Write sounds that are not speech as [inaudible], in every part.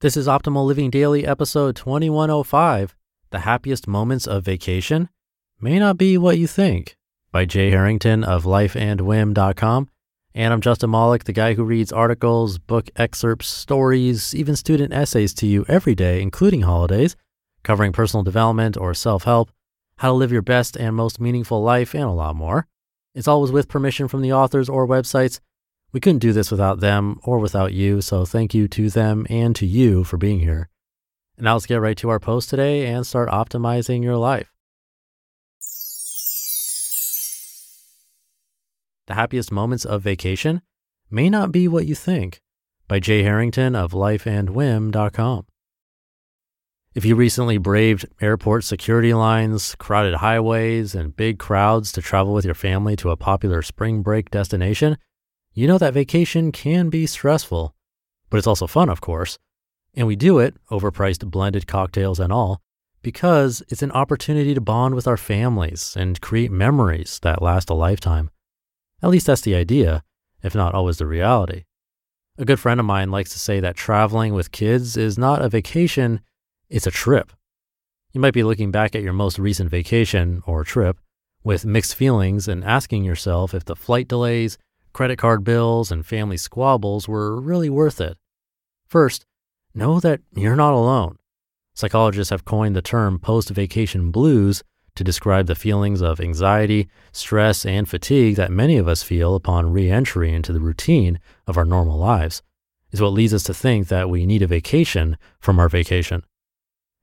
This is Optimal Living Daily, episode 2105 The Happiest Moments of Vacation May Not Be What You Think by Jay Harrington of lifeandwhim.com. And I'm Justin Malik, the guy who reads articles, book excerpts, stories, even student essays to you every day, including holidays, covering personal development or self help, how to live your best and most meaningful life, and a lot more. It's always with permission from the authors or websites. We couldn't do this without them or without you, so thank you to them and to you for being here. And now let's get right to our post today and start optimizing your life. The happiest moments of vacation may not be what you think by Jay Harrington of lifeandwhim.com. If you recently braved airport security lines, crowded highways, and big crowds to travel with your family to a popular spring break destination, you know that vacation can be stressful, but it's also fun, of course. And we do it, overpriced blended cocktails and all, because it's an opportunity to bond with our families and create memories that last a lifetime. At least that's the idea, if not always the reality. A good friend of mine likes to say that traveling with kids is not a vacation, it's a trip. You might be looking back at your most recent vacation or trip with mixed feelings and asking yourself if the flight delays, credit card bills, and family squabbles were really worth it. First, know that you're not alone. Psychologists have coined the term post vacation blues to describe the feelings of anxiety, stress, and fatigue that many of us feel upon re entry into the routine of our normal lives, is what leads us to think that we need a vacation from our vacation.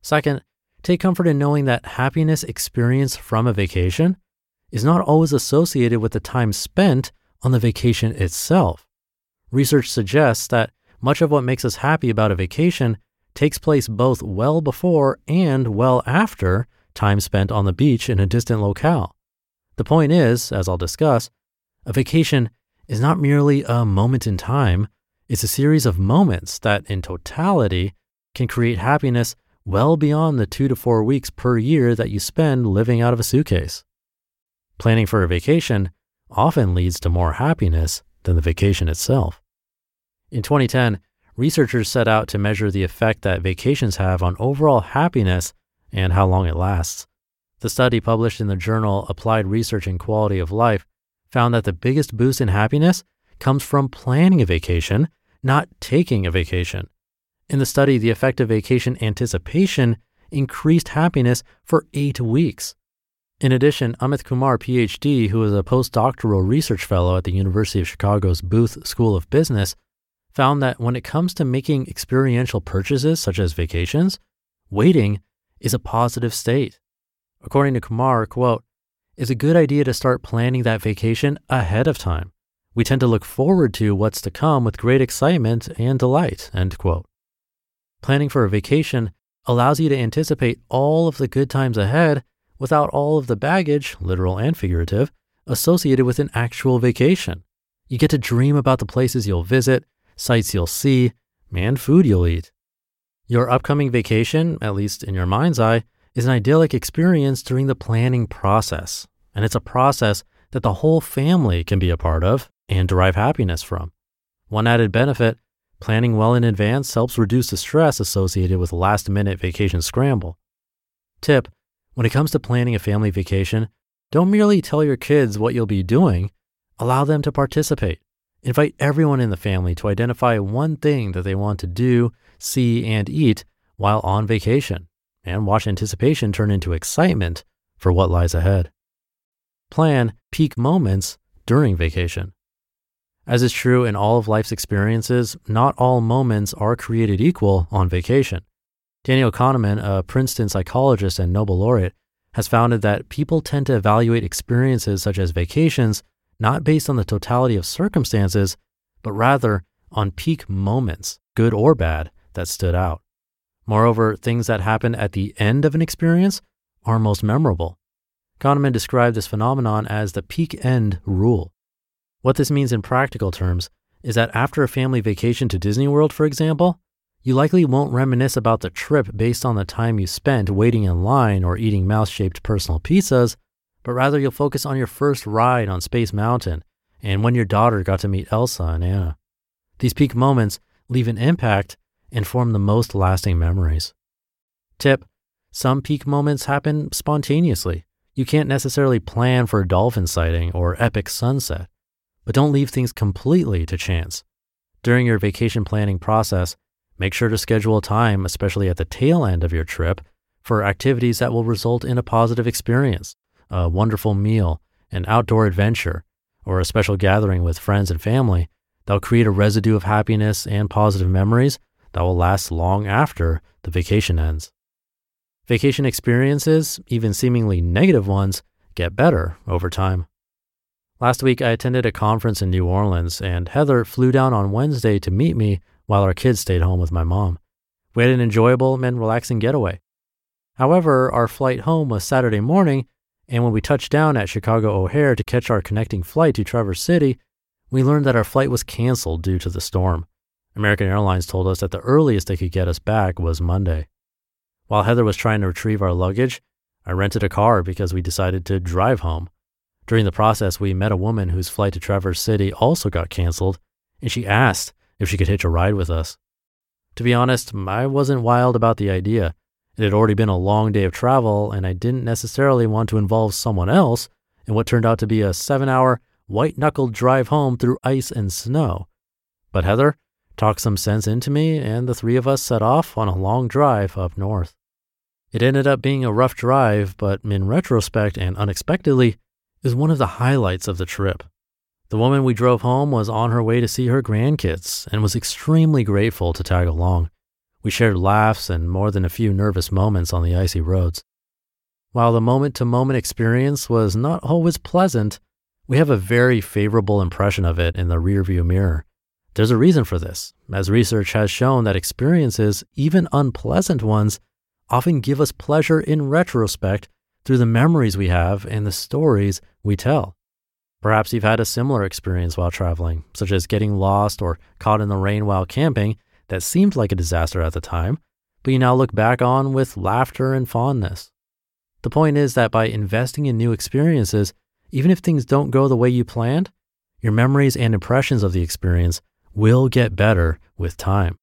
Second, take comfort in knowing that happiness experienced from a vacation is not always associated with the time spent on the vacation itself. Research suggests that much of what makes us happy about a vacation takes place both well before and well after time spent on the beach in a distant locale. The point is, as I'll discuss, a vacation is not merely a moment in time, it's a series of moments that, in totality, can create happiness well beyond the two to four weeks per year that you spend living out of a suitcase. Planning for a vacation often leads to more happiness than the vacation itself. In 2010, researchers set out to measure the effect that vacations have on overall happiness and how long it lasts. The study published in the journal Applied Research in Quality of Life found that the biggest boost in happiness comes from planning a vacation, not taking a vacation. In the study, the effect of vacation anticipation increased happiness for eight weeks. In addition, Amit Kumar, PhD, who is a postdoctoral research fellow at the University of Chicago's Booth School of Business, found that when it comes to making experiential purchases such as vacations, waiting is a positive state. According to Kumar, quote, it's a good idea to start planning that vacation ahead of time. We tend to look forward to what's to come with great excitement and delight, end quote. Planning for a vacation allows you to anticipate all of the good times ahead without all of the baggage, literal and figurative, associated with an actual vacation. You get to dream about the places you'll visit, sights you'll see, and food you'll eat. Your upcoming vacation, at least in your mind's eye, is an idyllic experience during the planning process. And it's a process that the whole family can be a part of and derive happiness from. One added benefit planning well in advance helps reduce the stress associated with last minute vacation scramble. Tip when it comes to planning a family vacation, don't merely tell your kids what you'll be doing, allow them to participate. Invite everyone in the family to identify one thing that they want to do, see, and eat while on vacation. and watch anticipation turn into excitement for what lies ahead. Plan peak moments during vacation. As is true in all of life's experiences, not all moments are created equal on vacation. Daniel Kahneman, a Princeton psychologist and Nobel laureate, has founded that people tend to evaluate experiences such as vacations not based on the totality of circumstances, but rather on peak moments, good or bad, that stood out. Moreover, things that happen at the end of an experience are most memorable. Kahneman described this phenomenon as the peak end rule. What this means in practical terms is that after a family vacation to Disney World, for example, you likely won't reminisce about the trip based on the time you spent waiting in line or eating mouse shaped personal pizzas, but rather you'll focus on your first ride on Space Mountain and when your daughter got to meet Elsa and Anna. These peak moments leave an impact and form the most lasting memories. Tip Some peak moments happen spontaneously. You can't necessarily plan for a dolphin sighting or epic sunset, but don't leave things completely to chance. During your vacation planning process, make sure to schedule time, especially at the tail end of your trip, for activities that will result in a positive experience, a wonderful meal, an outdoor adventure, or a special gathering with friends and family that will create a residue of happiness and positive memories that will last long after the vacation ends. Vacation experiences, even seemingly negative ones, get better over time. Last week, I attended a conference in New Orleans, and Heather flew down on Wednesday to meet me while our kids stayed home with my mom. We had an enjoyable and relaxing getaway. However, our flight home was Saturday morning, and when we touched down at Chicago O'Hare to catch our connecting flight to Traverse City, we learned that our flight was canceled due to the storm. American Airlines told us that the earliest they could get us back was Monday. While Heather was trying to retrieve our luggage, I rented a car because we decided to drive home. During the process, we met a woman whose flight to Traverse City also got canceled, and she asked if she could hitch a ride with us. To be honest, I wasn't wild about the idea. It had already been a long day of travel, and I didn't necessarily want to involve someone else in what turned out to be a seven hour, white knuckled drive home through ice and snow. But Heather, talked some sense into me, and the three of us set off on a long drive up north. It ended up being a rough drive, but in retrospect and unexpectedly, is one of the highlights of the trip. The woman we drove home was on her way to see her grandkids and was extremely grateful to tag along. We shared laughs and more than a few nervous moments on the icy roads. While the moment to moment experience was not always pleasant, we have a very favorable impression of it in the rearview mirror. There's a reason for this, as research has shown that experiences, even unpleasant ones, often give us pleasure in retrospect through the memories we have and the stories we tell. Perhaps you've had a similar experience while traveling, such as getting lost or caught in the rain while camping that seemed like a disaster at the time, but you now look back on with laughter and fondness. The point is that by investing in new experiences, even if things don't go the way you planned, your memories and impressions of the experience will get better with time.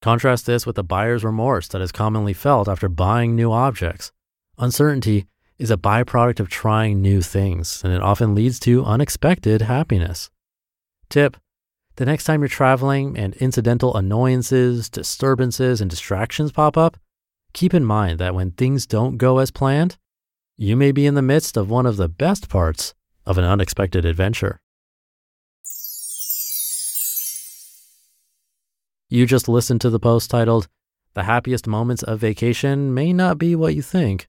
Contrast this with the buyer's remorse that is commonly felt after buying new objects. Uncertainty is a byproduct of trying new things, and it often leads to unexpected happiness. Tip The next time you're traveling and incidental annoyances, disturbances, and distractions pop up, keep in mind that when things don't go as planned, you may be in the midst of one of the best parts of an unexpected adventure. You just listened to the post titled, The Happiest Moments of Vacation May Not Be What You Think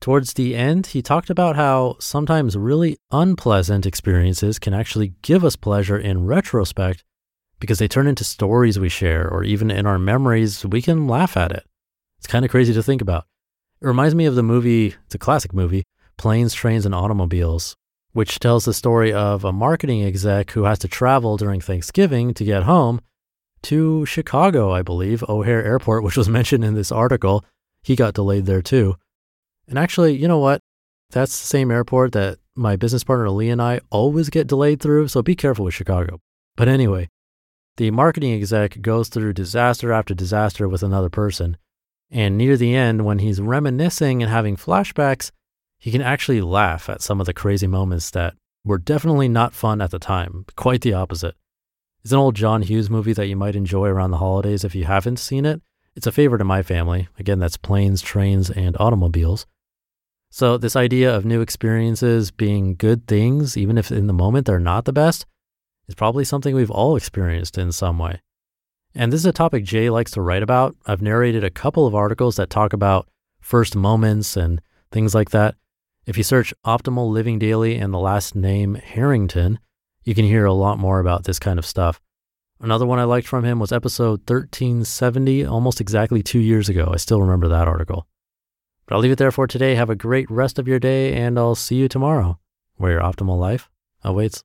Towards the end, he talked about how sometimes really unpleasant experiences can actually give us pleasure in retrospect because they turn into stories we share, or even in our memories, we can laugh at it. It's kind of crazy to think about. It reminds me of the movie, it's a classic movie, Planes, Trains, and Automobiles, which tells the story of a marketing exec who has to travel during Thanksgiving to get home to Chicago, I believe, O'Hare Airport, [laughs] which was mentioned in this article. He got delayed there too. And actually, you know what? That's the same airport that my business partner Lee and I always get delayed through, so be careful with Chicago. But anyway, the marketing exec goes through disaster after disaster with another person. And near the end, when he's reminiscing and having flashbacks, he can actually laugh at some of the crazy moments that were definitely not fun at the time, quite the opposite. It's an old John Hughes movie that you might enjoy around the holidays if you haven't seen it. It's a favorite in my family. Again, that's planes, trains, and automobiles. So, this idea of new experiences being good things, even if in the moment they're not the best, is probably something we've all experienced in some way. And this is a topic Jay likes to write about. I've narrated a couple of articles that talk about first moments and things like that. If you search Optimal Living Daily and the last name Harrington, you can hear a lot more about this kind of stuff. Another one I liked from him was episode 1370, almost exactly two years ago. I still remember that article. But I'll leave it there for today. Have a great rest of your day, and I'll see you tomorrow, where your optimal life awaits.